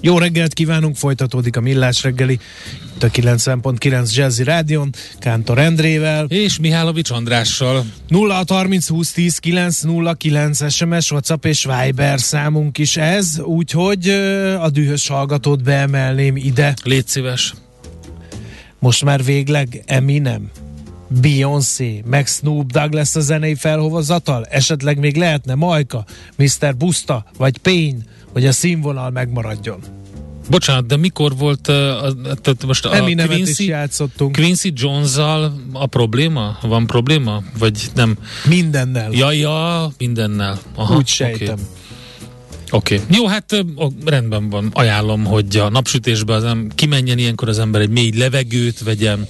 Jó reggelt kívánunk, folytatódik a Millás reggeli, itt a 90.9 Jazzy Rádion, Kántor Endrével. És Mihálovics Andrással. 0 30 20 10 9 0 9 SMS, WhatsApp és Viber számunk is ez, úgyhogy a dühös hallgatót beemelném ide. Légy szíves. Most már végleg Eminem, Beyoncé, meg Snoop Dogg lesz a zenei felhovazatal? Esetleg még lehetne Majka, Mr. Busta vagy Payne, hogy a színvonal megmaradjon. Bocsánat, de mikor volt tehát most a Eminemet Quincy, is játszottunk. Quincy jones a probléma? Van probléma? Vagy nem? Mindennel. Ja, ja, mindennel. Aha, Úgy sejtem. Okay. Oké. Okay. Jó, hát ó, rendben van. Ajánlom, hogy a napsütésbe az em- kimenjen ilyenkor az ember egy mély levegőt vegyen,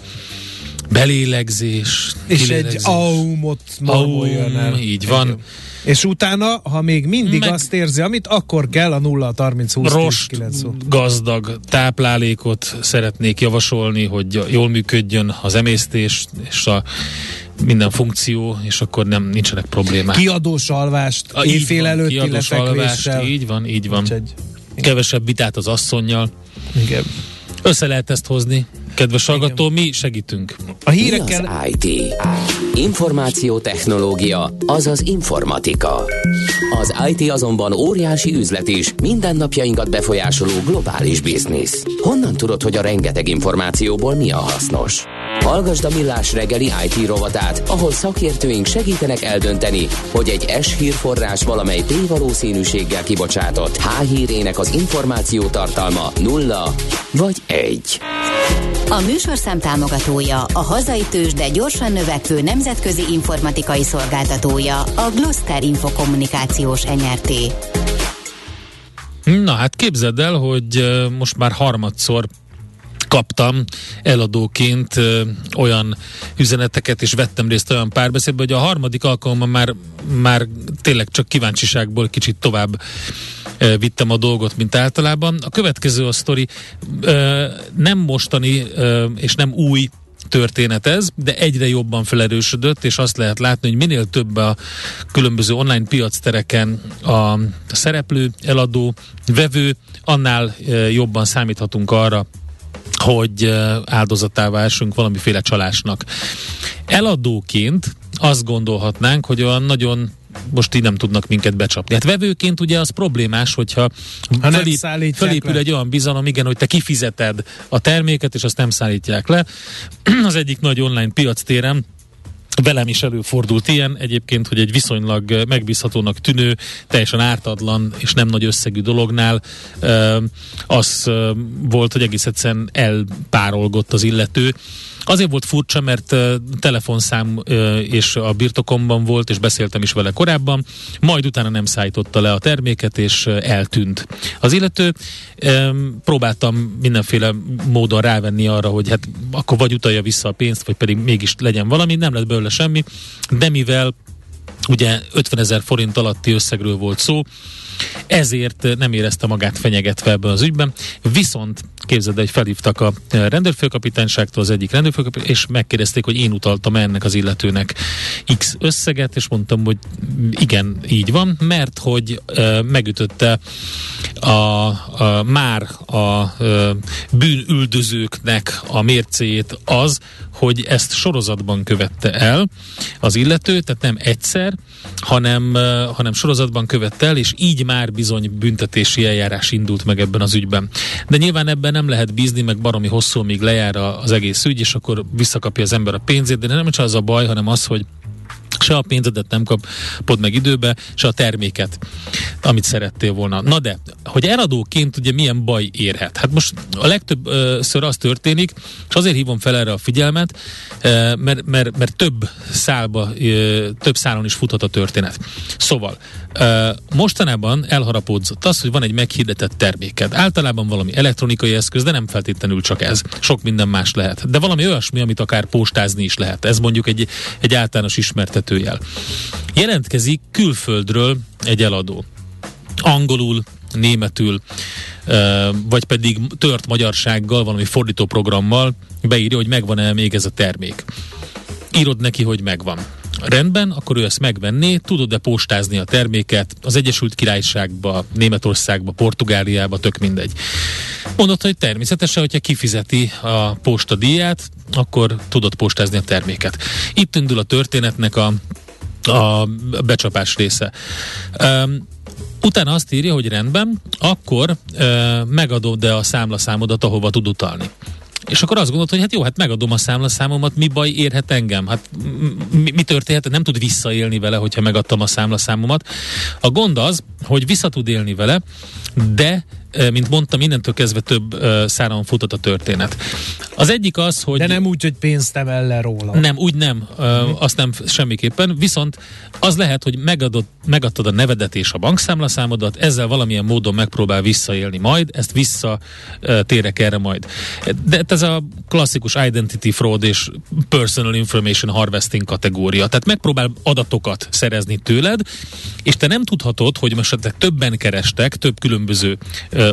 belélegzés. És kilélegzés. egy aumot marmoljon el. Így van. Igen. És utána, ha még mindig Meg azt érzi, amit, akkor kell a 0 30 20 Rost 9 gazdag táplálékot szeretnék javasolni, hogy jól működjön az emésztés és a minden funkció, és akkor nem nincsenek problémák. Kiadós alvást, a, éjfél van, előtti lefekvéssel. Így van, így van. Egy, Kevesebb vitát az asszonynal. Igen. Össze lehet ezt hozni, kedves hallgató, mi segítünk. A hírekkel... Mi az IT? Információtechnológia, azaz informatika. Az IT azonban óriási üzlet is, mindennapjainkat befolyásoló globális biznisz. Honnan tudod, hogy a rengeteg információból mi a hasznos? Hallgasd a Millás reggeli IT rovatát, ahol szakértőink segítenek eldönteni, hogy egy S hírforrás valamely P valószínűséggel kibocsátott H hírének az információ tartalma nulla vagy egy. A műsorszám támogatója, a hazai tős, de gyorsan növekvő nemzetközi informatikai szolgáltatója, a Gloster Infokommunikációs NRT. Na hát képzeld el, hogy most már harmadszor kaptam eladóként olyan üzeneteket, és vettem részt olyan párbeszédben, hogy a harmadik alkalommal már, már tényleg csak kíváncsiságból kicsit tovább vittem a dolgot, mint általában. A következő a sztori nem mostani és nem új történet ez, de egyre jobban felerősödött, és azt lehet látni, hogy minél több a különböző online piactereken a szereplő, eladó, vevő, annál jobban számíthatunk arra, hogy áldozatává esünk valamiféle csalásnak. Eladóként azt gondolhatnánk, hogy olyan nagyon most így nem tudnak minket becsapni. Hát vevőként ugye az problémás, hogyha ha felép, felépül le. egy olyan bizalom, igen, hogy te kifizeted a terméket, és azt nem szállítják le. Az egyik nagy online piac téren Velem is előfordult ilyen. Egyébként, hogy egy viszonylag megbízhatónak tűnő, teljesen ártatlan és nem nagy összegű dolognál az volt, hogy egész egyszerűen elpárolgott az illető, Azért volt furcsa, mert telefonszám és a birtokomban volt, és beszéltem is vele korábban, majd utána nem szállította le a terméket, és eltűnt. Az illető próbáltam mindenféle módon rávenni arra, hogy hát akkor vagy utalja vissza a pénzt, vagy pedig mégis legyen valami, nem lett belőle semmi, de mivel ugye 50 ezer forint alatti összegről volt szó, ezért nem érezte magát fenyegetve ebben az ügyben. Viszont képzeld, hogy felhívtak a rendőrfőkapitányságtól az egyik rendőrfőkapitány, és megkérdezték, hogy én utaltam ennek az illetőnek X összeget, és mondtam, hogy igen, így van, mert hogy e, megütötte a, a, már a e, bűnüldözőknek a mércéjét az, hogy ezt sorozatban követte el az illető, tehát nem egyszer, hanem, hanem sorozatban követte el, és így már bizony büntetési eljárás indult meg ebben az ügyben. De nyilván ebben nem lehet bízni, meg baromi hosszú, míg lejár az egész ügy, és akkor visszakapja az ember a pénzét, de nem csak az a baj, hanem az, hogy se a pénzedet nem kapod meg időbe, se a terméket. amit szerettél volna. Na de, hogy eladóként ugye milyen baj érhet? Hát most a legtöbbször az történik, és azért hívom fel erre a figyelmet, mert, mert, mert több szálba, több szálon is futhat a történet. Szóval, mostanában elharapódzott az, hogy van egy meghirdetett terméked. Általában valami elektronikai eszköz, de nem feltétlenül csak ez. Sok minden más lehet. De valami olyasmi, amit akár postázni is lehet. Ez mondjuk egy, egy általános ismertetőjel. Jelentkezik külföldről egy eladó. Angolul, németül, vagy pedig tört magyarsággal, valami fordítóprogrammal beírja, hogy megvan-e még ez a termék. Írod neki, hogy megvan. Rendben, akkor ő ezt megvenné, tudod-e postázni a terméket az Egyesült Királyságba, Németországba, Portugáliába, tök mindegy. Mondott, hogy természetesen, hogyha kifizeti a posta díját, akkor tudod postázni a terméket. Itt indul a történetnek a, a becsapás része. Um, Utána azt írja, hogy rendben, akkor uh, megadod-e a számlaszámodat, ahova tud utalni. És akkor azt gondolod, hogy hát jó, hát megadom a számlaszámomat, mi baj érhet engem? Hát mi, mi történhet? Nem tud visszaélni vele, hogyha megadtam a számlaszámomat. A gond az, hogy vissza tud élni vele, de mint mondtam, mindentől kezdve több száron futott a történet. Az egyik az, hogy... De nem úgy, hogy pénzt emel le róla. Nem, úgy nem. Uh-huh. Azt nem semmiképpen. Viszont az lehet, hogy megadod, megadtad a nevedet és a bankszámlaszámodat, ezzel valamilyen módon megpróbál visszaélni majd, ezt vissza térek erre majd. De ez a klasszikus identity fraud és personal information harvesting kategória. Tehát megpróbál adatokat szerezni tőled, és te nem tudhatod, hogy most többen kerestek, több különböző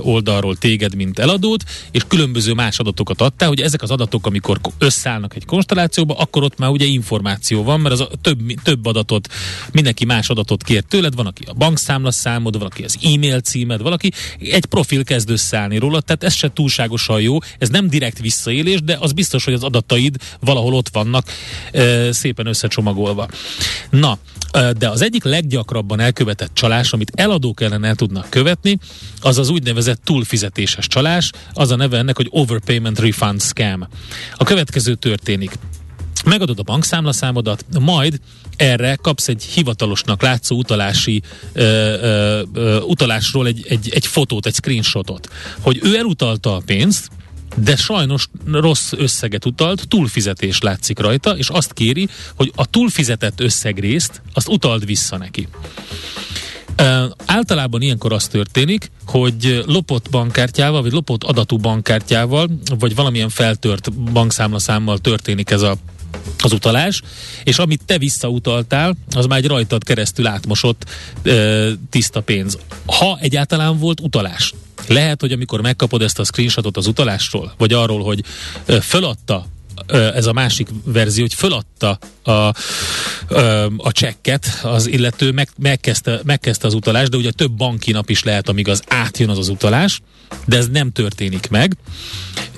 oldalról téged, mint eladót, és különböző más adatokat adtál, hogy ezek az adatok, amikor összeállnak egy konstellációba, akkor ott már ugye információ van, mert az a több, több adatot, mindenki más adatot kér tőled, van, aki a bankszámla számod, valaki az e-mail címed, valaki egy profil kezd összeállni róla, tehát ez se túlságosan jó, ez nem direkt visszaélés, de az biztos, hogy az adataid valahol ott vannak szépen összecsomagolva. Na, de az egyik leggyakrabban elkövetett csalás, amit eladók ellen el tudnak követni, az az úgynevezett túlfizetéses csalás, az a neve ennek, hogy Overpayment Refund Scam. A következő történik. Megadod a bankszámlaszámodat, majd erre kapsz egy hivatalosnak látszó utalási ö, ö, ö, utalásról egy, egy, egy fotót, egy screenshotot, hogy ő elutalta a pénzt, de sajnos rossz összeget utalt, túlfizetés látszik rajta, és azt kéri, hogy a túlfizetett összegrészt azt utald vissza neki. Általában ilyenkor az történik, hogy lopott bankkártyával, vagy lopott adatú bankkártyával, vagy valamilyen feltört bankszámlaszámmal történik ez a az utalás, és amit te visszautaltál, az már egy rajtad keresztül átmosott ö, tiszta pénz. Ha egyáltalán volt utalás. Lehet, hogy amikor megkapod ezt a screenshotot az utalásról, vagy arról, hogy föladta ez a másik verzió, hogy föladta a, a, csekket, az illető meg, megkezdte, megkezdte az utalást, de ugye több banki nap is lehet, amíg az átjön az az utalás, de ez nem történik meg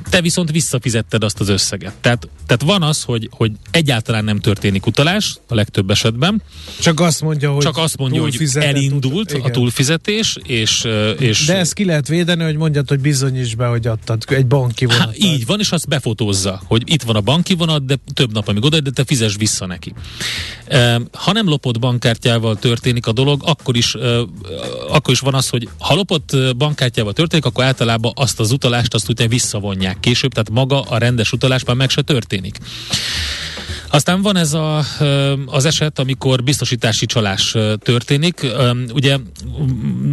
te viszont visszafizetted azt az összeget. Tehát, tehát van az, hogy, hogy egyáltalán nem történik utalás a legtöbb esetben. Csak azt mondja, hogy, Csak azt mondja, hogy elindult ut- a túlfizetés, és, és... De ezt ki lehet védeni, hogy mondjad, hogy bizonyíts be, hogy adtad egy banki vonat. Hát, így van, és azt befotózza, hogy itt van a banki vonat, de több nap, amíg oda, de te fizes vissza neki. Ha nem lopott bankkártyával történik a dolog, akkor is, akkor is van az, hogy ha lopott bankkártyával történik, akkor általában azt az utalást azt utána visszavonják hívják később, tehát maga a rendes utalás már meg se történik. Aztán van ez a, az eset, amikor biztosítási csalás történik. Ugye,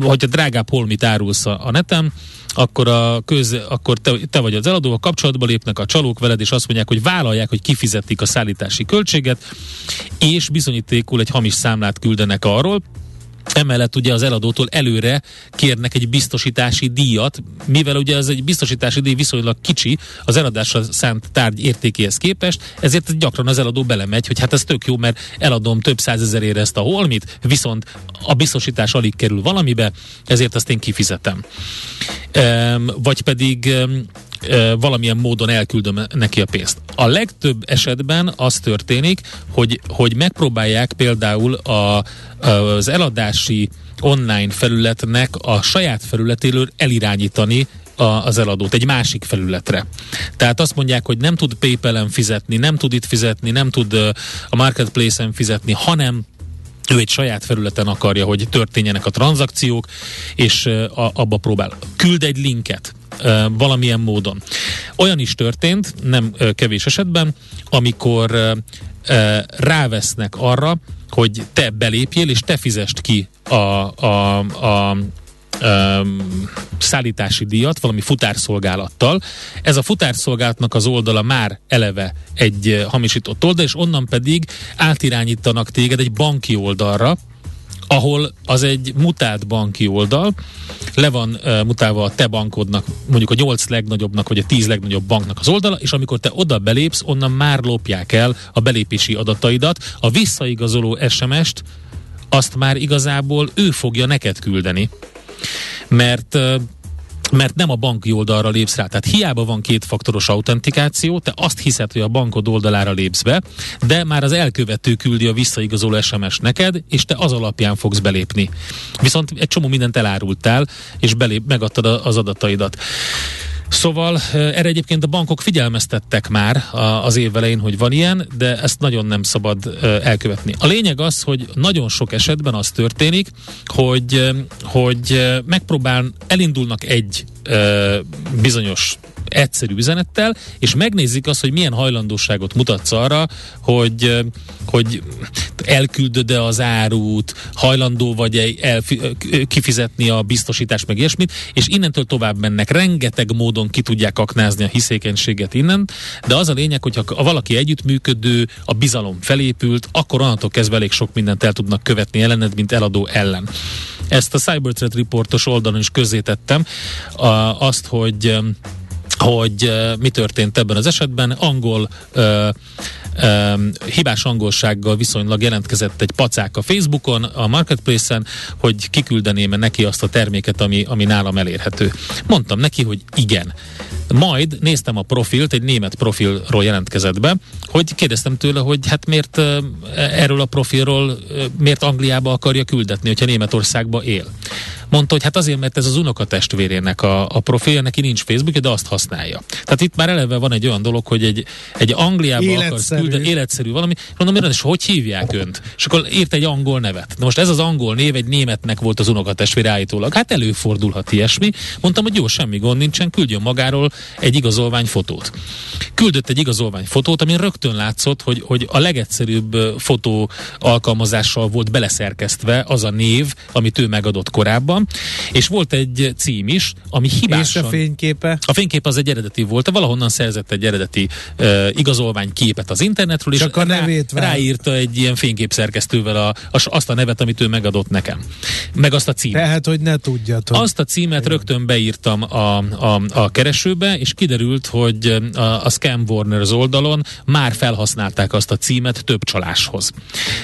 hogyha drágább holmit árulsz a neten, akkor, a köz, akkor te, te vagy az eladó, a kapcsolatba lépnek a csalók veled, és azt mondják, hogy vállalják, hogy kifizetik a szállítási költséget, és bizonyítékul egy hamis számlát küldenek arról, Emellett ugye az eladótól előre kérnek egy biztosítási díjat, mivel ugye ez egy biztosítási díj viszonylag kicsi az eladásra szánt tárgy értékéhez képest, ezért gyakran az eladó belemegy, hogy hát ez tök jó, mert eladom több százezerére ezt a holmit, viszont a biztosítás alig kerül valamibe, ezért azt én kifizetem. Vagy pedig valamilyen módon elküldöm neki a pénzt. A legtöbb esetben az történik, hogy, hogy megpróbálják például a, az eladási online felületnek a saját felületéről elirányítani a, az eladót egy másik felületre. Tehát azt mondják, hogy nem tud PayPal-en fizetni, nem tud itt fizetni, nem tud a Marketplace-en fizetni, hanem ő egy saját felületen akarja, hogy történjenek a tranzakciók, és abba próbál. Küld egy linket valamilyen módon. Olyan is történt, nem kevés esetben, amikor rávesznek arra, hogy te belépjél, és te fizest ki a, a, a um, szállítási díjat valami futárszolgálattal. Ez a futárszolgálatnak az oldala már eleve egy hamisított oldal, és onnan pedig átirányítanak téged egy banki oldalra, ahol az egy mutált banki oldal, le van uh, mutálva a te bankodnak, mondjuk a nyolc legnagyobbnak, vagy a tíz legnagyobb banknak az oldala, és amikor te oda belépsz, onnan már lopják el a belépési adataidat, a visszaigazoló SMS-t, azt már igazából ő fogja neked küldeni. Mert mert nem a banki oldalra lépsz rá. Tehát hiába van kétfaktoros autentikáció, te azt hiszed, hogy a bankod oldalára lépsz be, de már az elkövető küldi a visszaigazoló SMS neked, és te az alapján fogsz belépni. Viszont egy csomó mindent elárultál, és belép, megadtad az adataidat. Szóval erre egyébként a bankok figyelmeztettek már az év elején, hogy van ilyen, de ezt nagyon nem szabad elkövetni. A lényeg az, hogy nagyon sok esetben az történik, hogy, hogy megpróbál, elindulnak egy bizonyos egyszerű üzenettel, és megnézik azt, hogy milyen hajlandóságot mutatsz arra, hogy, hogy elküldöd-e az árut, hajlandó vagy el, kifizetni a biztosítást, meg ilyesmit, és innentől tovább mennek. Rengeteg módon ki tudják aknázni a hiszékenységet innen, de az a lényeg, hogy ha valaki együttműködő, a bizalom felépült, akkor onnantól kezdve elég sok mindent el tudnak követni ellened, mint eladó ellen. Ezt a Cyberthreat Reportos oldalon is közzétettem, azt, hogy hogy mi történt ebben az esetben. Angol uh, um, hibás angolsággal viszonylag jelentkezett egy pacák a Facebookon, a Marketplace-en, hogy kiküldeném neki azt a terméket, ami, ami nálam elérhető. Mondtam neki, hogy igen. Majd néztem a profilt, egy német profilról jelentkezett be, hogy kérdeztem tőle, hogy hát miért erről a profilról miért Angliába akarja küldetni, hogyha Németországba él. Mondta, hogy hát azért, mert ez az unokatestvérének a, a profilja, neki nincs Facebook, de azt használja. Tehát itt már eleve van egy olyan dolog, hogy egy, egy Angliába életszerű. akarsz küldeni, életszerű valami, mondom, és hogy hívják önt? És akkor írt egy angol nevet. Na most ez az angol név egy németnek volt az unokatestvér állítólag. Hát előfordulhat ilyesmi. Mondtam, hogy jó, semmi gond nincsen, küldjön magáról egy igazolvány fotót. Küldött egy igazolvány fotót, amin rögtön látszott, hogy, hogy a legegyszerűbb fotó alkalmazással volt beleszerkesztve az a név, amit ő megadott korábban, és volt egy cím is, ami hibásan... És a fényképe? A fénykép az egy eredeti volt, valahonnan szerzett egy eredeti uh, igazolvány képet az internetről, Csak és a nevét rá, ráírta egy ilyen fényképszerkesztővel a, a, azt a nevet, amit ő megadott nekem. Meg azt a címet. Tehát, hogy ne tudjad. Azt a címet rögtön beírtam a, a, a keresőbe, és kiderült, hogy a, a Scam Warners oldalon már felhasználták azt a címet több csaláshoz.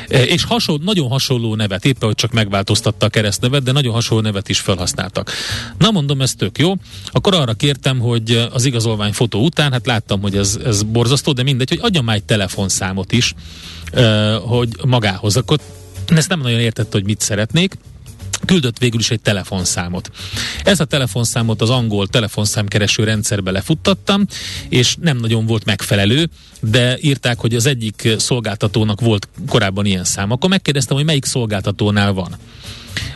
E, és hasonló, nagyon hasonló nevet, éppen hogy csak megváltoztatta a keresztnevet, de nagyon hasonló nevet is felhasználtak. Na mondom, ez tök jó. Akkor arra kértem, hogy az igazolvány fotó után, hát láttam, hogy ez, ez borzasztó, de mindegy, hogy adjam már egy telefonszámot is, hogy magához. Akkor ezt nem nagyon értette, hogy mit szeretnék küldött végül is egy telefonszámot. Ez a telefonszámot az angol telefonszámkereső rendszerbe lefuttattam, és nem nagyon volt megfelelő, de írták, hogy az egyik szolgáltatónak volt korábban ilyen szám. Akkor megkérdeztem, hogy melyik szolgáltatónál van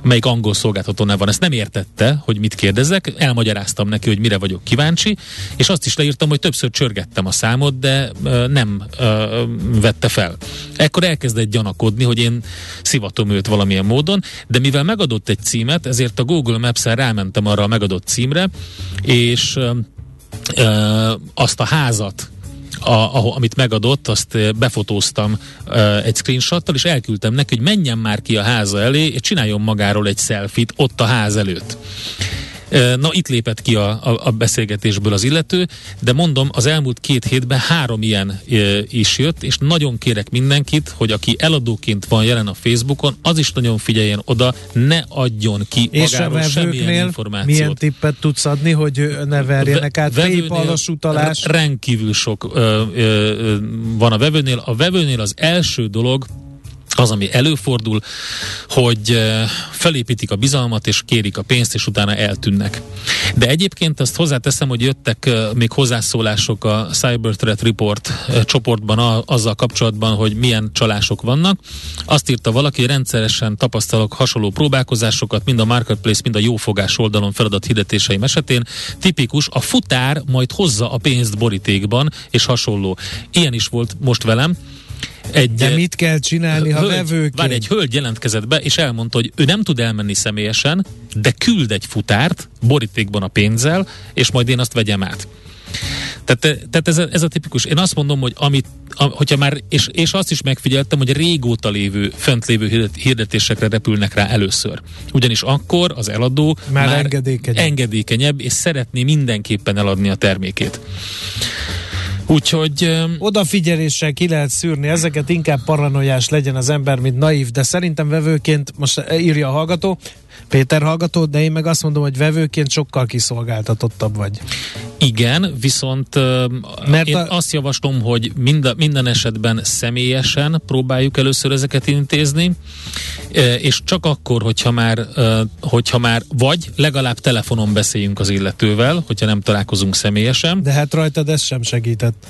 melyik angol szolgáltatónál van. Ezt nem értette, hogy mit kérdezek, elmagyaráztam neki, hogy mire vagyok kíváncsi, és azt is leírtam, hogy többször csörgettem a számot, de uh, nem uh, vette fel. Ekkor elkezdett gyanakodni, hogy én szivatom őt valamilyen módon, de mivel megadott egy címet, ezért a Google Maps-en rámentem arra a megadott címre, és uh, azt a házat, a, a, amit megadott, azt eh, befotóztam uh, egy screenshottal, és elküldtem neki, hogy menjen már ki a háza elé, és csináljon magáról egy selfit ott a ház előtt. Na, itt lépett ki a, a, a beszélgetésből az illető, de mondom, az elmúlt két hétben három ilyen e, is jött, és nagyon kérek mindenkit, hogy aki eladóként van jelen a Facebookon, az is nagyon figyeljen oda, ne adjon ki és magáról semmilyen információt. milyen tippet tudsz adni, hogy ne verjenek át PayPal-os utalás? Rendkívül sok ö, ö, van a vevőnél. A vevőnél az első dolog, az, ami előfordul, hogy felépítik a bizalmat, és kérik a pénzt, és utána eltűnnek. De egyébként azt hozzáteszem, hogy jöttek még hozzászólások a Cyber Threat Report csoportban azzal kapcsolatban, hogy milyen csalások vannak. Azt írta valaki, rendszeresen tapasztalok hasonló próbálkozásokat, mind a Marketplace, mind a jófogás oldalon feladat hirdetéseim esetén. Tipikus, a futár majd hozza a pénzt borítékban, és hasonló. Ilyen is volt most velem egy, De mit kell csinálni, ha vevőként? Vár, egy hölgy jelentkezett be, és elmondta, hogy ő nem tud elmenni személyesen, de küld egy futárt borítékban a pénzzel, és majd én azt vegyem át. Tehát, tehát ez, a, ez a tipikus. Én azt mondom, hogy amit, a, hogyha már, és, és azt is megfigyeltem, hogy régóta lévő, fönt lévő hirdetésekre repülnek rá először. Ugyanis akkor az eladó már, már engedékenyebb. engedékenyebb, és szeretné mindenképpen eladni a termékét. Úgyhogy... Odafigyeléssel ki lehet szűrni ezeket, inkább paranoiás legyen az ember, mint naív, de szerintem vevőként, most írja a hallgató, Péter hallgató, de én meg azt mondom, hogy vevőként sokkal kiszolgáltatottabb vagy. Igen, viszont Mert én a... azt javaslom, hogy mind, minden esetben személyesen próbáljuk először ezeket intézni, és csak akkor, hogyha már, hogyha már vagy legalább telefonon beszéljünk az illetővel, hogyha nem találkozunk személyesen. De hát rajtad ez sem segített.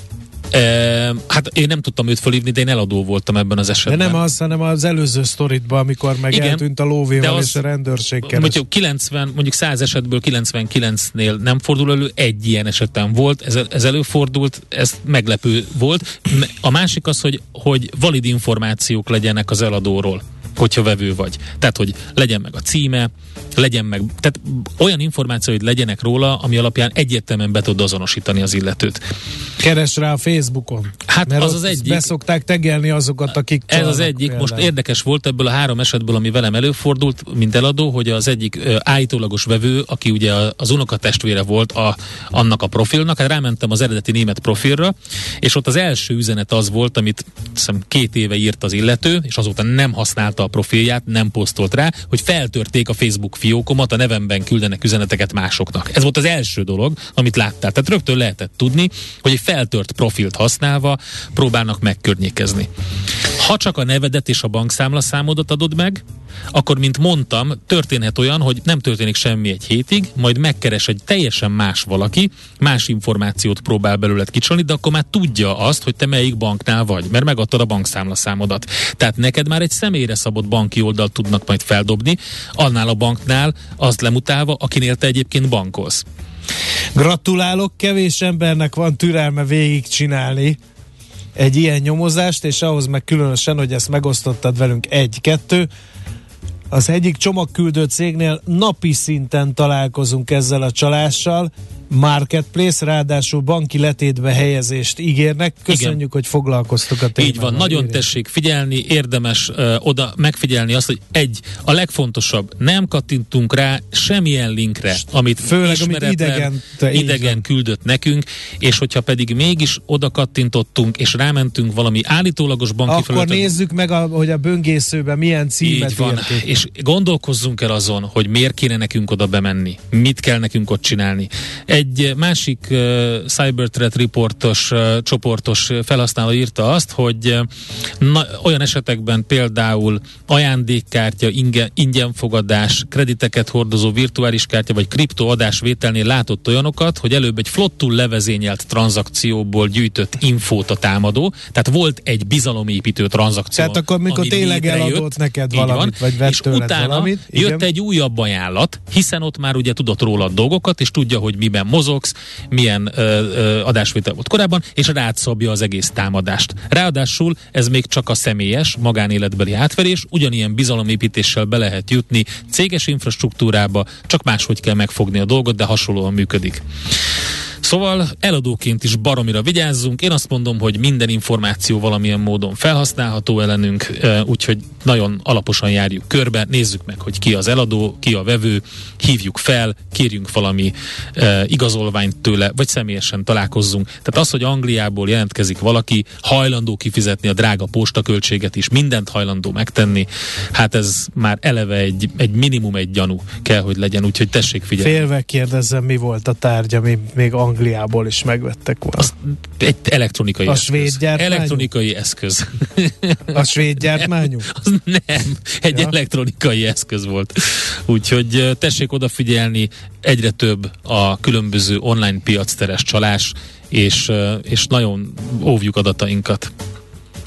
E, hát én nem tudtam őt felhívni, de én eladó voltam ebben az esetben. De nem az, hanem az előző sztoritban, amikor meg Igen, eltűnt a lóvéval és a rendőrség keres. Mondjuk, 90, mondjuk 100 esetből 99-nél nem fordul elő, egy ilyen esetem volt, ez, ez előfordult, ez meglepő volt. A másik az, hogy, hogy valid információk legyenek az eladóról hogyha vevő vagy. Tehát, hogy legyen meg a címe, legyen meg, tehát olyan információid legyenek róla, ami alapján egyértelműen be tud azonosítani az illetőt. Keres rá a Facebookon. Hát mert az az egyik. Beszokták tegelni azokat, akik Ez az egyik. Például. Most érdekes volt ebből a három esetből, ami velem előfordult, mint eladó, hogy az egyik állítólagos vevő, aki ugye az unokatestvére volt a, annak a profilnak, hát rámentem az eredeti német profilra, és ott az első üzenet az volt, amit hiszem két éve írt az illető, és azóta nem használta a profilját, nem posztolt rá, hogy feltörték a Facebook fiókomat, a nevemben küldenek üzeneteket másoknak. Ez volt az első dolog, amit láttál. Tehát rögtön lehetett tudni, hogy egy feltört profilt használva próbálnak megkörnyékezni. Ha csak a nevedet és a bankszámla számodat adod meg, akkor, mint mondtam, történhet olyan, hogy nem történik semmi egy hétig, majd megkeres egy teljesen más valaki, más információt próbál belőled kicsolni, de akkor már tudja azt, hogy te melyik banknál vagy, mert megadtad a bankszámla számodat. Tehát neked már egy személyre szabott banki oldalt tudnak majd feldobni, annál a banknál azt lemutálva, akinél te egyébként bankolsz. Gratulálok, kevés embernek van türelme végigcsinálni egy ilyen nyomozást, és ahhoz meg különösen, hogy ezt megosztottad velünk egy-kettő, az egyik csomagküldő cégnél napi szinten találkozunk ezzel a csalással, marketplace, ráadásul banki letétbe helyezést ígérnek. Köszönjük, Igen. hogy foglalkoztuk a témával. Így van, nagyon írják. tessék figyelni, érdemes uh, oda megfigyelni azt, hogy egy, a legfontosabb, nem kattintunk rá semmilyen linkre, amit Főleg, amit idegen, idegen küldött nekünk, és hogyha pedig mégis oda kattintottunk, és rámentünk valami állítólagos banki Akkor felületet, nézzük meg, a, hogy a böngészőben milyen címet Így van, írték. és gondolkozzunk el azon, hogy miért kéne nekünk oda bemenni, mit kell nekünk ott csinálni. Egy másik uh, Cyber Threat Reportos uh, csoportos felhasználó írta azt, hogy uh, na, olyan esetekben például ajándékkártya, ingyen, ingyenfogadás, krediteket hordozó virtuális kártya vagy kriptoadásvételnél látott olyanokat, hogy előbb egy flottul levezényelt tranzakcióból gyűjtött infót a támadó, tehát volt egy bizalomépítő tranzakció. Tehát akkor, mikor tényleg eladott neked valamit, van, vagy vett és utána valamit, jött igen. egy újabb ajánlat, hiszen ott már ugye tudott róla dolgokat, és tudja, hogy miben milyen mozogsz, milyen ö, ö, adásvétel volt korábban, és rád szabja az egész támadást. Ráadásul ez még csak a személyes, magánéletbeli átverés, ugyanilyen bizalomépítéssel be lehet jutni céges infrastruktúrába, csak máshogy kell megfogni a dolgot, de hasonlóan működik. Szóval eladóként is baromira vigyázzunk. Én azt mondom, hogy minden információ valamilyen módon felhasználható ellenünk, úgyhogy nagyon alaposan járjuk körbe, nézzük meg, hogy ki az eladó, ki a vevő, hívjuk fel, kérjünk valami igazolványt tőle, vagy személyesen találkozzunk. Tehát az, hogy Angliából jelentkezik valaki, hajlandó kifizetni a drága postaköltséget is, mindent hajlandó megtenni, hát ez már eleve egy, egy minimum egy gyanú kell, hogy legyen, úgyhogy tessék figyelni. Félve kérdezzem, mi volt a tárgy, ami még Angliából Angliából is megvettek volna. Az egy elektronikai a eszköz. svéd gyártmányú? Elektronikai eszköz. A svéd gyártmányú? Az nem, egy ja. elektronikai eszköz volt. Úgyhogy tessék odafigyelni, egyre több a különböző online piacteres csalás, és, és nagyon óvjuk adatainkat.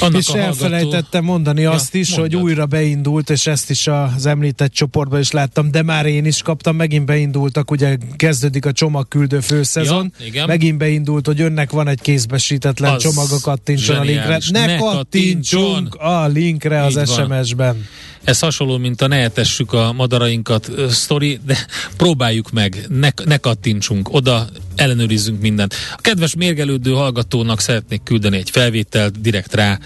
Annak és elfelejtettem mondani ja, azt is, mondjad. hogy újra beindult, és ezt is az említett csoportban is láttam, de már én is kaptam, megint beindultak, ugye kezdődik a csomagküldő főszezon, ja, igen. megint beindult, hogy önnek van egy kézbesítetlen az csomag, a kattintson a linkre. Ne, ne kattintsunk a linkre az SMS-ben. Ez hasonló, mint a ne etessük a madarainkat sztori, de próbáljuk meg, ne, ne kattintsunk oda, ellenőrizzünk mindent. A kedves mérgelődő hallgatónak szeretnék küldeni egy felvételt, direkt rá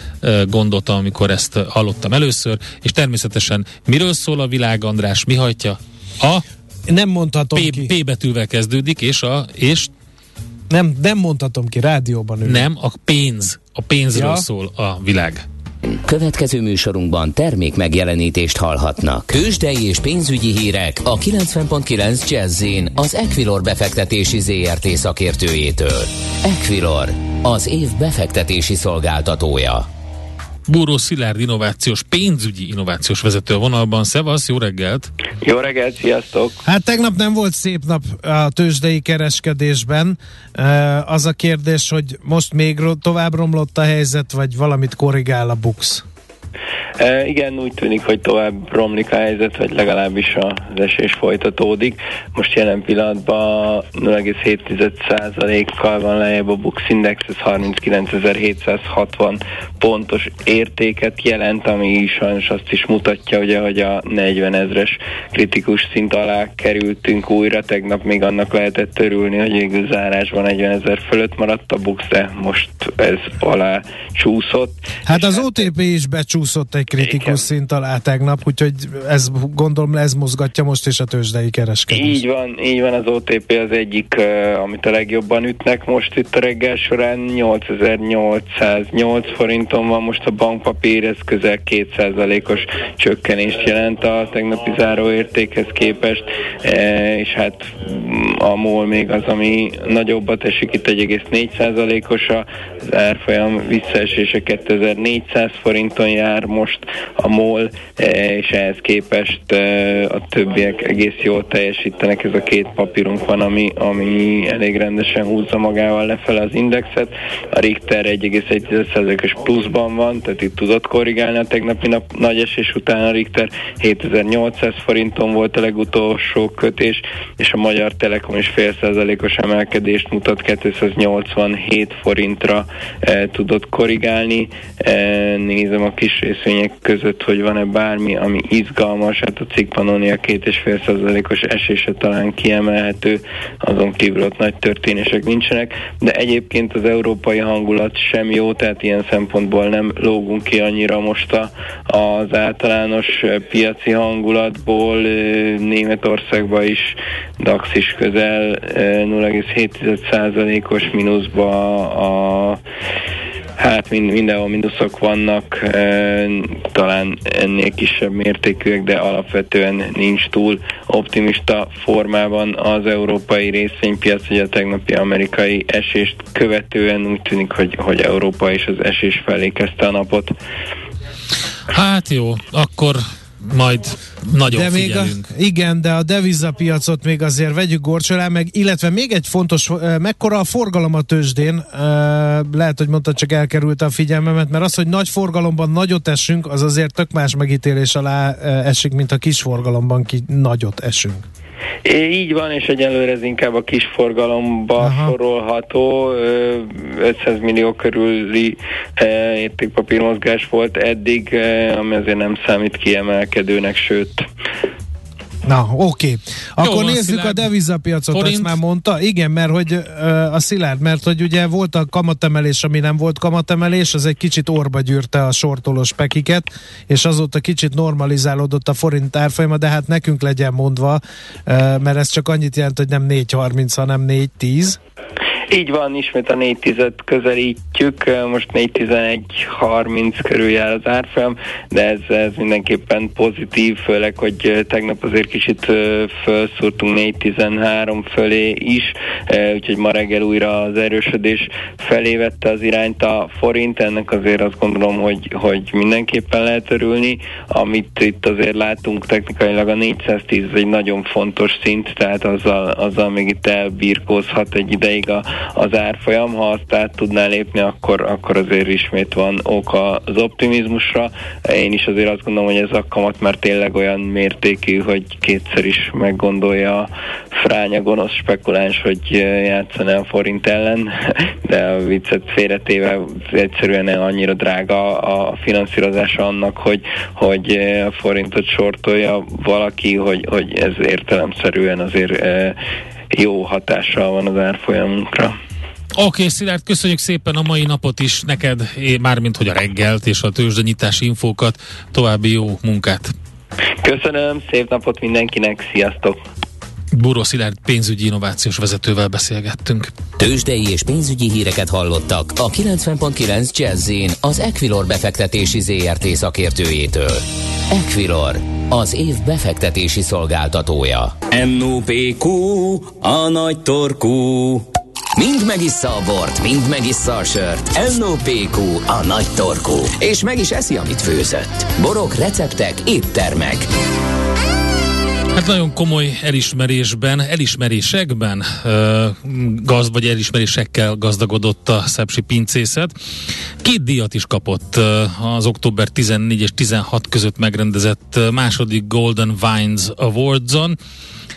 gondoltam, amikor ezt hallottam először, és természetesen miről szól a világ, András, mi hajtja? A nem mondhatom P, ki. P betűvel kezdődik, és a és nem, nem mondhatom ki, rádióban ő. Nem, a pénz. A pénzről ja. szól a világ. Következő műsorunkban termék megjelenítést hallhatnak. Kősdei és pénzügyi hírek a 90.9 jazz az Equilor befektetési ZRT szakértőjétől. Equilor, az év befektetési szolgáltatója. Búró Szilárd innovációs, pénzügyi innovációs vezető a vonalban. Szevasz, jó reggelt! Jó reggelt, sziasztok! Hát tegnap nem volt szép nap a tőzsdei kereskedésben. Az a kérdés, hogy most még tovább romlott a helyzet, vagy valamit korrigál a BUX? E, igen, úgy tűnik, hogy tovább romlik a helyzet, vagy legalábbis az esés folytatódik. Most jelen pillanatban 0,7%-kal van lejjebb a Bux Index, ez 39.760 pontos értéket jelent, ami sajnos azt is mutatja, ugye, hogy a 40 ezres kritikus szint alá kerültünk újra. Tegnap még annak lehetett örülni, hogy végül zárásban 40 ezer fölött maradt a Bux, de most ez alá csúszott. Hát az OTP is becsúszott egy kritikus Igen. szint alá tegnap, úgyhogy ez gondolom ez mozgatja most is a tőzsdei kereskedést. Így van, így van, az OTP az egyik, amit a legjobban ütnek most itt a reggel során, 8808 forinton van most a bankpapír, ez közel 2%-os csökkenést jelent a tegnapi záróértékhez képest, e, és hát a MOL még az, ami nagyobbat esik, itt 1,4%-os az árfolyam visszaesése 2400 forinton jár most a MOL, e, és ehhez képest e, a többiek egész jól teljesítenek. Ez a két papírunk van, ami, ami elég rendesen húzza magával lefele az indexet. A Richter 1,1%-os pluszban van, tehát itt tudott korrigálni a tegnapi nap nagy esés után a Richter 7800 forinton volt a legutolsó kötés, és a Magyar Telekom is fél százalékos emelkedést mutat, 287 forintra e, tudott korrigálni. E, nézem a kis részvények között, hogy van-e bármi, ami izgalmas, hát a cikk Pannonia két és fél százalékos esése talán kiemelhető, azon kívül ott nagy történések nincsenek, de egyébként az európai hangulat sem jó, tehát ilyen szempontból nem lógunk ki annyira most a, az általános piaci hangulatból, Németországban is DAX is közel 0,7%-os mínuszba a Hát mind, mindenhol mínuszok vannak, talán ennél kisebb mértékűek, de alapvetően nincs túl optimista formában az európai részvénypiac, hogy a tegnapi amerikai esést követően úgy tűnik, hogy, hogy Európa is az esés felé kezdte a napot. Hát jó, akkor majd nagyon de még a, Igen, de a devizapiacot még azért vegyük gorcsolá, meg illetve még egy fontos, mekkora a forgalom a tőzsdén, lehet, hogy mondtad, csak elkerült a figyelmemet, mert az, hogy nagy forgalomban nagyot esünk, az azért tök más megítélés alá esik, mint a kis forgalomban ki nagyot esünk. É, így van, és egyelőre ez inkább a kis forgalomba Aha. sorolható. 500 millió körüli értékpapírmozgás volt eddig, ami azért nem számít kiemelkedőnek, sőt Na, oké. Okay. Akkor van, nézzük Szilárd. a devizapiacot, Forint. ezt már mondta. Igen, mert hogy a Szilárd, mert hogy ugye volt a kamatemelés, ami nem volt kamatemelés, az egy kicsit orba gyűrte a sortolós pekiket, és azóta kicsit normalizálódott a forint árfolyama, de hát nekünk legyen mondva, mert ez csak annyit jelent, hogy nem 4.30, hanem 4.10. Így van, ismét a 4.10 közelítjük, most 4.11.30 körül jár az árfolyam, de ez, ez mindenképpen pozitív, főleg, hogy tegnap azért kicsit felszúrtunk 4.13 fölé is, úgyhogy ma reggel újra az erősödés felé vette az irányt a forint, ennek azért azt gondolom, hogy, hogy mindenképpen lehet örülni, amit itt azért látunk technikailag a 410 ez egy nagyon fontos szint, tehát azzal, azzal még itt elbírkózhat egy ideig a, az árfolyam, ha azt át tudná lépni, akkor, akkor azért ismét van ok az optimizmusra. Én is azért azt gondolom, hogy ez a kamat már tényleg olyan mértékű, hogy kétszer is meggondolja a fránya gonosz spekuláns, hogy játszana a forint ellen, de a viccet félretéve egyszerűen annyira drága a finanszírozása annak, hogy, hogy a forintot sortolja valaki, hogy, hogy ez értelemszerűen azért jó hatással van az árfolyamunkra. Oké, okay, Szilárd, köszönjük szépen a mai napot is neked, mármint hogy a reggelt és a tőzsdenyitási infókat. További jó munkát. Köszönöm, szép napot mindenkinek, sziasztok! Buró Szilárd pénzügyi innovációs vezetővel beszélgettünk. Tőzsdei és pénzügyi híreket hallottak a 90.9 jazz az Equilor befektetési ZRT szakértőjétől. Equilor, az év befektetési szolgáltatója. NOPQ, a nagy torkú. Mind megissza a bort, mind megissza a sört. NOPQ, a nagy torkú. És meg is eszi, amit főzött. Borok, receptek, éttermek. Hát nagyon komoly elismerésben, elismerésekben gaz, vagy elismerésekkel gazdagodott a Szepsi pincészet. Két díjat is kapott az október 14 és 16 között megrendezett második Golden Vines Awards-on.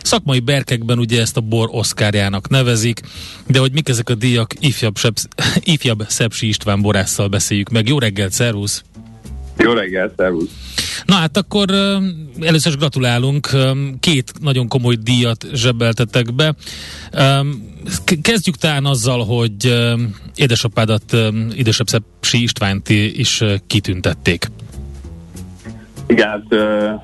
Szakmai berkekben ugye ezt a bor oszkárjának nevezik, de hogy mik ezek a díjak, ifjabb, Sepsz, ifjabb Szepsi István borásszal beszéljük meg. Jó reggelt, szervusz! Jó reggelt, szervusz! Na hát akkor először is gratulálunk, két nagyon komoly díjat zsebeltetek be. Kezdjük talán azzal, hogy édesapádat, édesebb Szepsi Istvánt is kitüntették. Igen, hát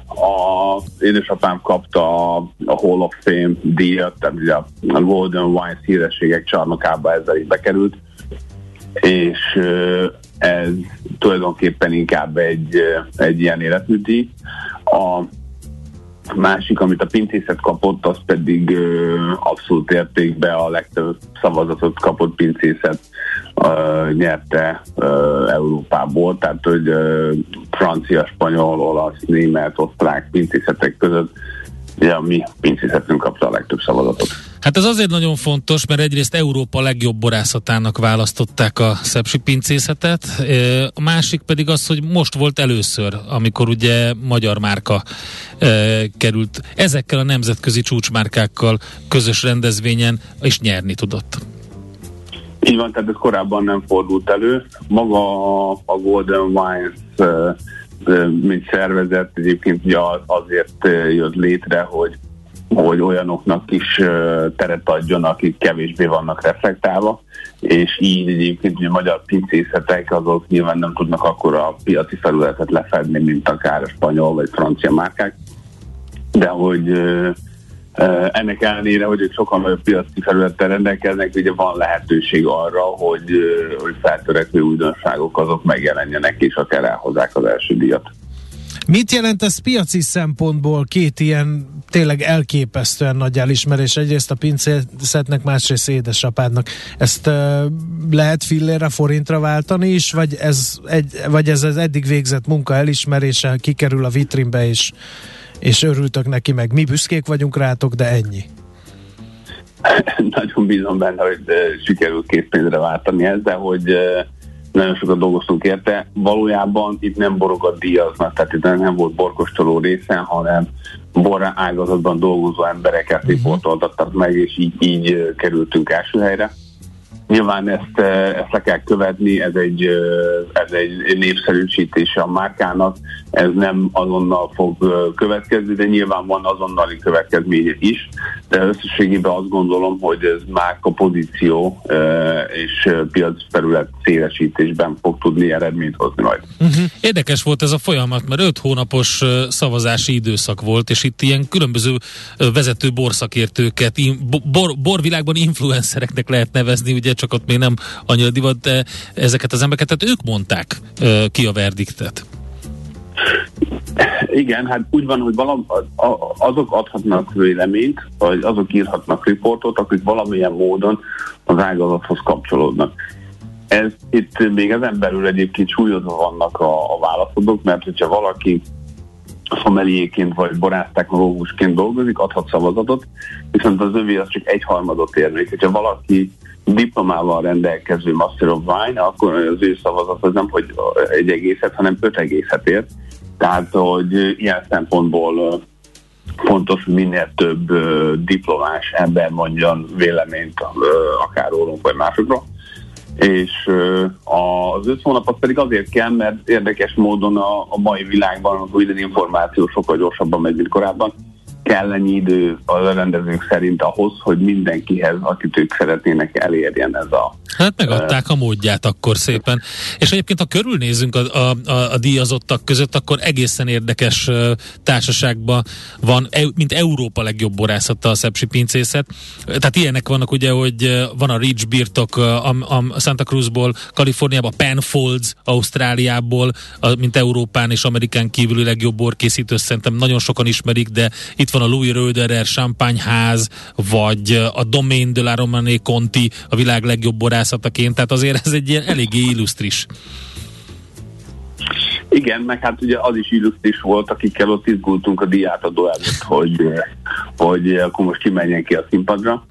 a édesapám kapta a, Hall of Fame díjat, tehát ugye a Golden Wines hírességek csarnokába ezzel is bekerült, és ez tulajdonképpen inkább egy, egy ilyen életműdíj. A másik, amit a pincészet kapott, az pedig ö, abszolút értékbe a legtöbb szavazatot kapott pincészet ö, nyerte ö, Európából, tehát hogy ö, francia, spanyol, olasz, német, osztrák pincészetek között ugye a mi pincészetünk kapta a legtöbb szavazatot. Hát ez azért nagyon fontos, mert egyrészt Európa legjobb borászatának választották a szepsi pincészetet, a másik pedig az, hogy most volt először, amikor ugye magyar márka került ezekkel a nemzetközi csúcsmárkákkal közös rendezvényen, és nyerni tudott. Így van, tehát ez korábban nem fordult elő. Maga a, Golden Wines, mint szervezet, egyébként ugye az- azért jött létre, hogy hogy olyanoknak is teret adjon, akik kevésbé vannak reflektálva, és így egyébként a magyar pincészetek azok nyilván nem tudnak akkora piaci felületet lefedni, mint akár a spanyol vagy francia márkák, de hogy ennek ellenére, hogy ők sokkal nagyobb piaci felülettel rendelkeznek, ugye van lehetőség arra, hogy, hogy feltörekvő újdonságok azok megjelenjenek, és akár elhozzák az első díjat. Mit jelent ez piaci szempontból két ilyen tényleg elképesztően nagy elismerés? Egyrészt a pincészetnek, másrészt édesapádnak. Ezt uh, lehet fillére, forintra váltani is, vagy ez, egy, vagy ez az eddig végzett munka elismerése kikerül a vitrínbe, és, és örültök neki, meg mi büszkék vagyunk rátok, de ennyi. Nagyon bízom benne, hogy sikerül készpénzre váltani de hogy ö, nagyon sokat dolgoztunk érte. Valójában itt nem borokat díjaznak, tehát itt nem volt borkostoló része, hanem bor ágazatban dolgozó embereket riportoltattak meg, és így, így kerültünk első helyre. Nyilván ezt, ezt le kell követni, ez egy, ez egy népszerűsítése a márkának, ez nem azonnal fog következni, de nyilván van azonnali következménye is, de összességében azt gondolom, hogy ez márka pozíció és piacterület szélesítésben fog tudni eredményt hozni majd. Uh-huh. Érdekes volt ez a folyamat, mert öt hónapos szavazási időszak volt, és itt ilyen különböző vezető borszakértőket, bor, borvilágban influencereknek lehet nevezni, ugye csak ott még nem annyira divat, de ezeket az embereket, tehát ők mondták ki a verdiktet. Igen, hát úgy van, hogy valam, azok adhatnak véleményt, vagy azok írhatnak riportot, akik valamilyen módon az ágazathoz kapcsolódnak. Ez itt még ezen belül egyébként súlyozva vannak a, a válaszadók, mert hogyha valaki szomeliéként vagy borásztechnológusként dolgozik, adhat szavazatot, viszont az övé az csak egy harmadot érnék. Hogyha valaki diplomával rendelkező Master of Wine, akkor az ő szavazat az nem, hogy egy egészet, hanem öt egészet ért. Tehát, hogy ilyen szempontból fontos, minél több diplomás ember mondjon véleményt akár rólunk vagy másokról. És az öt hónap pedig azért kell, mert érdekes módon a, a mai világban az új információ sokkal gyorsabban megy, mint korábban kell ennyi idő a rendezők szerint ahhoz, hogy mindenkihez, akit ők szeretnének elérjen ez a... Hát megadták a módját akkor szépen. És egyébként, ha körülnézünk a, a, a, a díjazottak között, akkor egészen érdekes társaságban van, mint Európa legjobb borászata a Szepsi pincészet. Tehát ilyenek vannak ugye, hogy van a Ridge birtok a, a Santa Cruzból, Kaliforniába, Penfolds, Ausztráliából, a, mint Európán és Amerikán kívüli legjobb borkészítő, szerintem nagyon sokan ismerik, de itt van a Louis Röderer Champagneház, vagy a Domaine de la Romane Conti a világ legjobb borászataként, tehát azért ez egy ilyen eléggé illusztris. Igen, meg hát ugye az is illusztris volt, akikkel ott izgultunk a diátadó előtt, hogy, hogy akkor most kimenjen ki a színpadra.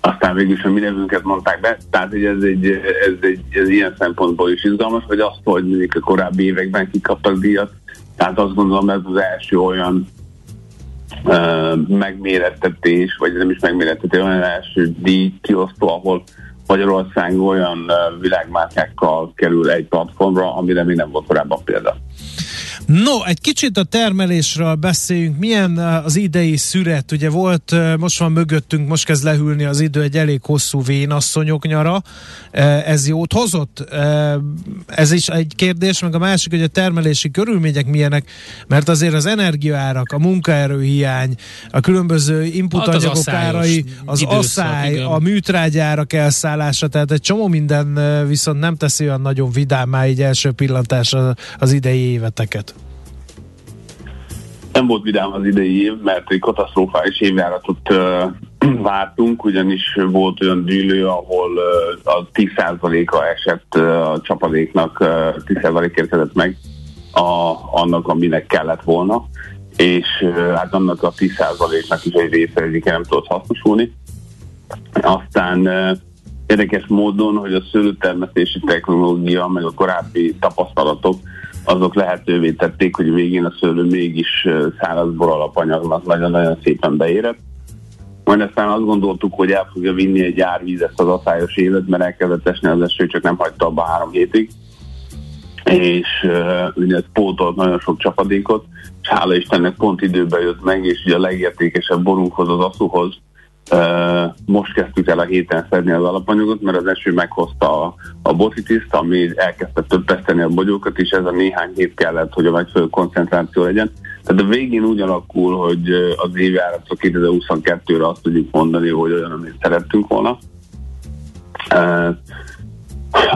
Aztán végül is a mi nevünket mondták be, tehát hogy ez, egy, ez, egy, ez ilyen szempontból is izgalmas, vagy azt, hogy mondjuk a korábbi években kikaptak díjat. Tehát azt gondolom, ez az első olyan megmérettetés, vagy nem is megmérettetés, olyan első díj kiosztó, ahol Magyarország olyan világmárkákkal kerül egy platformra, amire még nem volt korábban példa. No, egy kicsit a termelésről beszéljünk. Milyen eh, az idei szüret? Ugye volt, eh, most van mögöttünk, most kezd lehűlni az idő, egy elég hosszú vénasszonyok nyara. Eh, ez jót hozott? Ez is egy kérdés, meg a másik, hogy a termelési körülmények milyenek, mert azért az energiaárak, a munkaerőhiány, a különböző inputanyagok hát árai, az időszak, asszály, igen. a műtrágyárak elszállása, tehát egy csomó minden viszont nem teszi olyan nagyon vidámá így első pillantásra az idei éveteket. Nem volt vidám az idei év, mert egy katasztrofális évjáratot vártunk, ugyanis volt olyan dűlő, ahol a 10%-a esett a csapadéknak, uh, 10% érkezett meg a, annak, aminek kellett volna, és hát annak a 10%-nak is egy része egyik nem tudott hasznosulni. Aztán érdekes módon, hogy a szőlőtermesztési technológia, meg a korábbi tapasztalatok azok lehetővé tették, hogy végén a szőlő mégis száraz bor alapanyagnak nagyon-nagyon szépen beérett. Majd aztán azt gondoltuk, hogy el fogja vinni egy árvíz ezt az aszályos évet, mert elkezdett esni az eső, csak nem hagyta abba három hétig. És ugye ez pótolt nagyon sok csapadékot, és hála Istennek pont időben jött meg, és ugye a legértékesebb borunkhoz, az aszuhoz most kezdtük el a héten szedni az alapanyagot, mert az eső meghozta a, a botitiszt, ami elkezdte többeszteni a bogyókat, és ez a néhány hét kellett, hogy a megfelelő koncentráció legyen. Tehát a végén úgy alakul, hogy az évjáratok 2022-re azt tudjuk mondani, hogy olyan, amit szerettünk volna.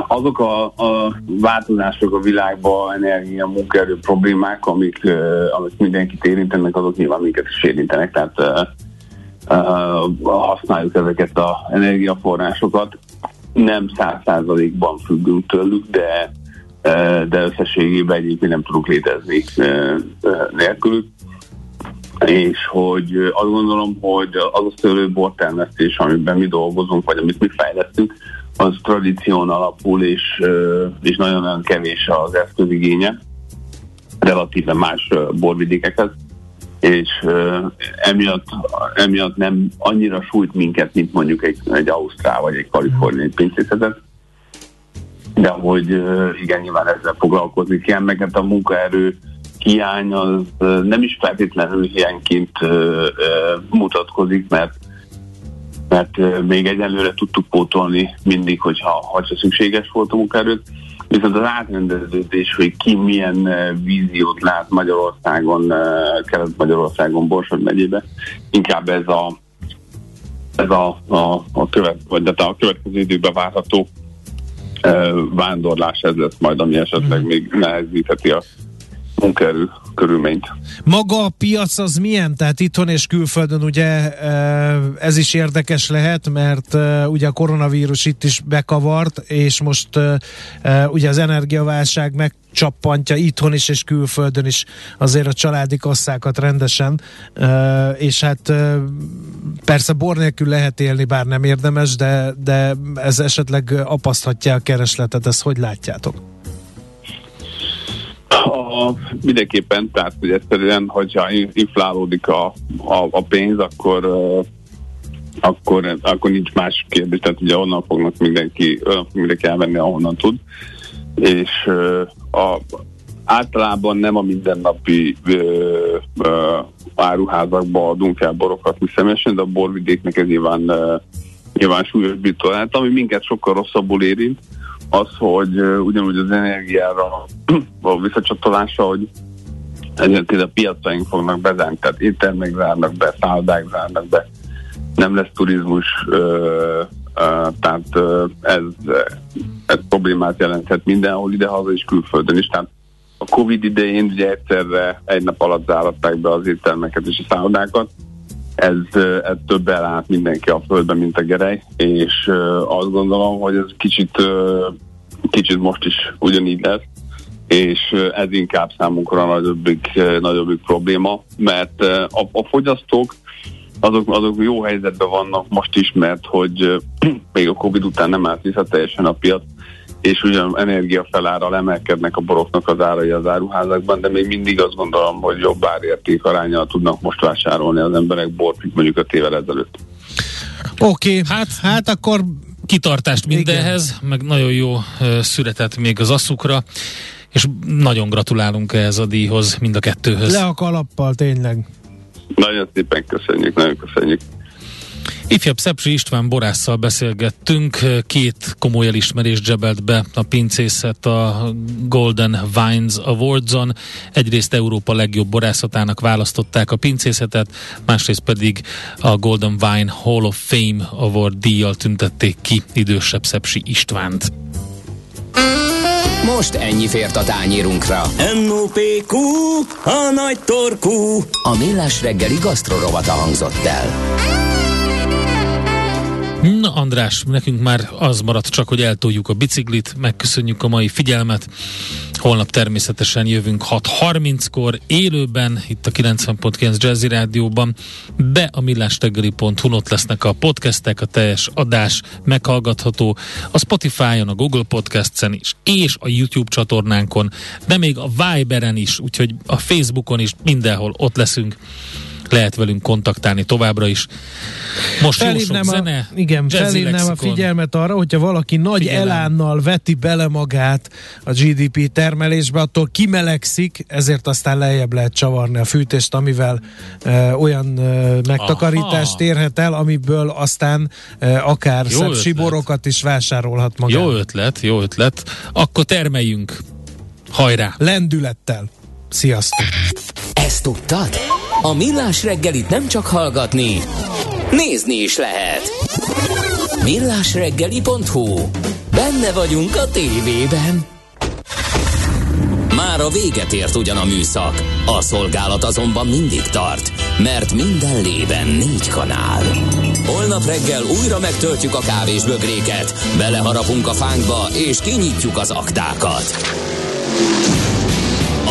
Azok a, a változások a világban, energia, munkaerő problémák, amik, amik mindenkit érintenek, azok nyilván minket is érintenek. Tehát használjuk ezeket az energiaforrásokat. Nem száz százalékban függünk tőlük, de, de összességében egyébként nem tudunk létezni nélkülük. És hogy azt gondolom, hogy az a szőlőbortermesztés, amiben mi dolgozunk, vagy amit mi fejlesztünk, az tradíción alapul, és, és nagyon-nagyon kevés az eszközigénye, relatíve más borvidékekhez és emiatt, emiatt nem annyira sújt minket, mint mondjuk egy, egy Ausztrál vagy egy kaliforniai pincészetet. De hogy igen, nyilván ezzel foglalkozni kell, meg hát a munkaerő hiány az nem is feltétlenül hiányként mutatkozik, mert mert még egyelőre tudtuk pótolni mindig, hogyha ha szükséges volt a munkaerőt. Viszont az átrendeződés, hogy ki milyen víziót lát Magyarországon, Kelet-Magyarországon, Borsod megyébe, inkább ez a ez a, a, a, követ, vagy a következő időben várható vándorlás, ez lesz majd, ami esetleg mhm. még nehezítheti a munkaerő körülményt. Maga a piac az milyen? Tehát itthon és külföldön ugye e, ez is érdekes lehet, mert e, ugye a koronavírus itt is bekavart, és most e, ugye az energiaválság megcsappantja itthon is és külföldön is azért a családi kasszákat rendesen, és hát persze bor nélkül lehet élni, bár nem érdemes, de, de ez esetleg apaszthatja a keresletet, ezt hogy látjátok? A, mindenképpen, tehát hogy egyszerűen, hogyha inflálódik a, a, a pénz, akkor akkor, akkor nincs más kérdés, tehát ugye onnan fognak mindenki, onnan mindenki elvenni, ahonnan tud. És a, általában nem a mindennapi ö, ö, áruházakba adunk el borokat mi személyesen, de a borvidéknek ez nyilván, ö, nyilván súlyos bitolát, ami minket sokkal rosszabbul érint, az, hogy ugyanúgy az energiára a visszacsatolása, hogy egyébként a piacaink fognak bezárni, tehát éttermek zárnak be, szállodák zárnak be, nem lesz turizmus, ö, ö, tehát ö, ez, ez problémát jelenthet mindenhol, idehaza és külföldön is. Tehát a Covid idején ugye egyszerre egy nap alatt záratták be az éttermeket és a szállodákat, ez, ez több elállt mindenki a földben, mint a gerej, és azt gondolom, hogy ez kicsit, kicsit most is ugyanígy lesz, és ez inkább számunkra a nagyobbik, nagyobbik probléma, mert a, a fogyasztók azok, azok jó helyzetben vannak most is, mert hogy még a Covid után nem állt vissza teljesen a piac, és ugyan energiafelárral emelkednek a boroknak az árai az áruházakban, de még mindig azt gondolom, hogy jobb árérték arányal tudnak most vásárolni az emberek bort, mint mondjuk öt évvel ezelőtt. Oké, okay, hát, hát akkor kitartást mindenhez, Igen. meg nagyon jó született még az asszukra, és nagyon gratulálunk ehhez a díjhoz, mind a kettőhöz. Le a kalappal, tényleg. Nagyon szépen köszönjük, nagyon köszönjük. Ifjabb Szepsi István borásszal beszélgettünk, két komoly elismerést zsebelt be a pincészet a Golden Vines Awards-on. Egyrészt Európa legjobb borászatának választották a pincészetet, másrészt pedig a Golden Vine Hall of Fame Award díjjal tüntették ki idősebb Szepsi Istvánt. Most ennyi fért a tányérunkra. M.O.P.Q. A nagy torkú. A millás reggeli gasztrorovata hangzott el. Na András, nekünk már az maradt csak, hogy eltoljuk a biciklit, megköszönjük a mai figyelmet. Holnap természetesen jövünk 6.30-kor élőben, itt a 90.9 Jazzy Rádióban, be a millástegeli.hu ott lesznek a podcastek, a teljes adás meghallgatható a Spotify-on, a Google Podcast-en is, és a YouTube csatornánkon, de még a Viberen is, úgyhogy a Facebookon is, mindenhol ott leszünk lehet velünk kontaktálni továbbra is. Most felhívnám jó sok a, zene, Igen, felhívnám a figyelmet arra, hogyha valaki nagy Figyelem. elánnal veti bele magát a GDP termelésbe, attól kimelegszik, ezért aztán lejjebb lehet csavarni a fűtést, amivel e, olyan e, megtakarítást Aha. érhet el, amiből aztán e, akár jó szebb ötlet. siborokat is vásárolhat magának. Jó ötlet, jó ötlet. Akkor termeljünk. Hajrá! Lendülettel. Sziasztok! Ezt tudtad? A Millás reggelit nem csak hallgatni, nézni is lehet. Millásreggeli.hu Benne vagyunk a tévében. Már a véget ért ugyan a műszak, a szolgálat azonban mindig tart, mert minden lében négy kanál. Holnap reggel újra megtöltjük a kávés bögréket, beleharapunk a fánkba és kinyitjuk az aktákat.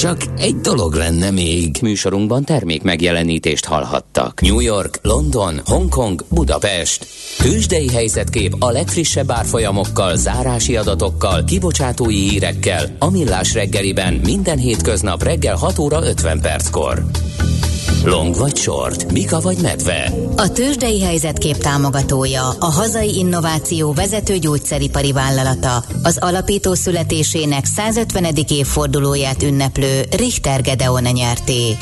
Csak egy dolog lenne még. Műsorunkban termék megjelenítést hallhattak. New York, London, Hongkong, Budapest. Tősdei helyzetkép a legfrissebb árfolyamokkal, zárási adatokkal, kibocsátói hírekkel, a millás reggeliben minden hétköznap reggel 6 óra 50 perckor. Long vagy short, Mika vagy medve. A tőzsdei helyzetkép támogatója, a hazai innováció vezető gyógyszeripari vállalata, az alapító születésének 150. évfordulóját ünneplő Richter Gedeon nyerté.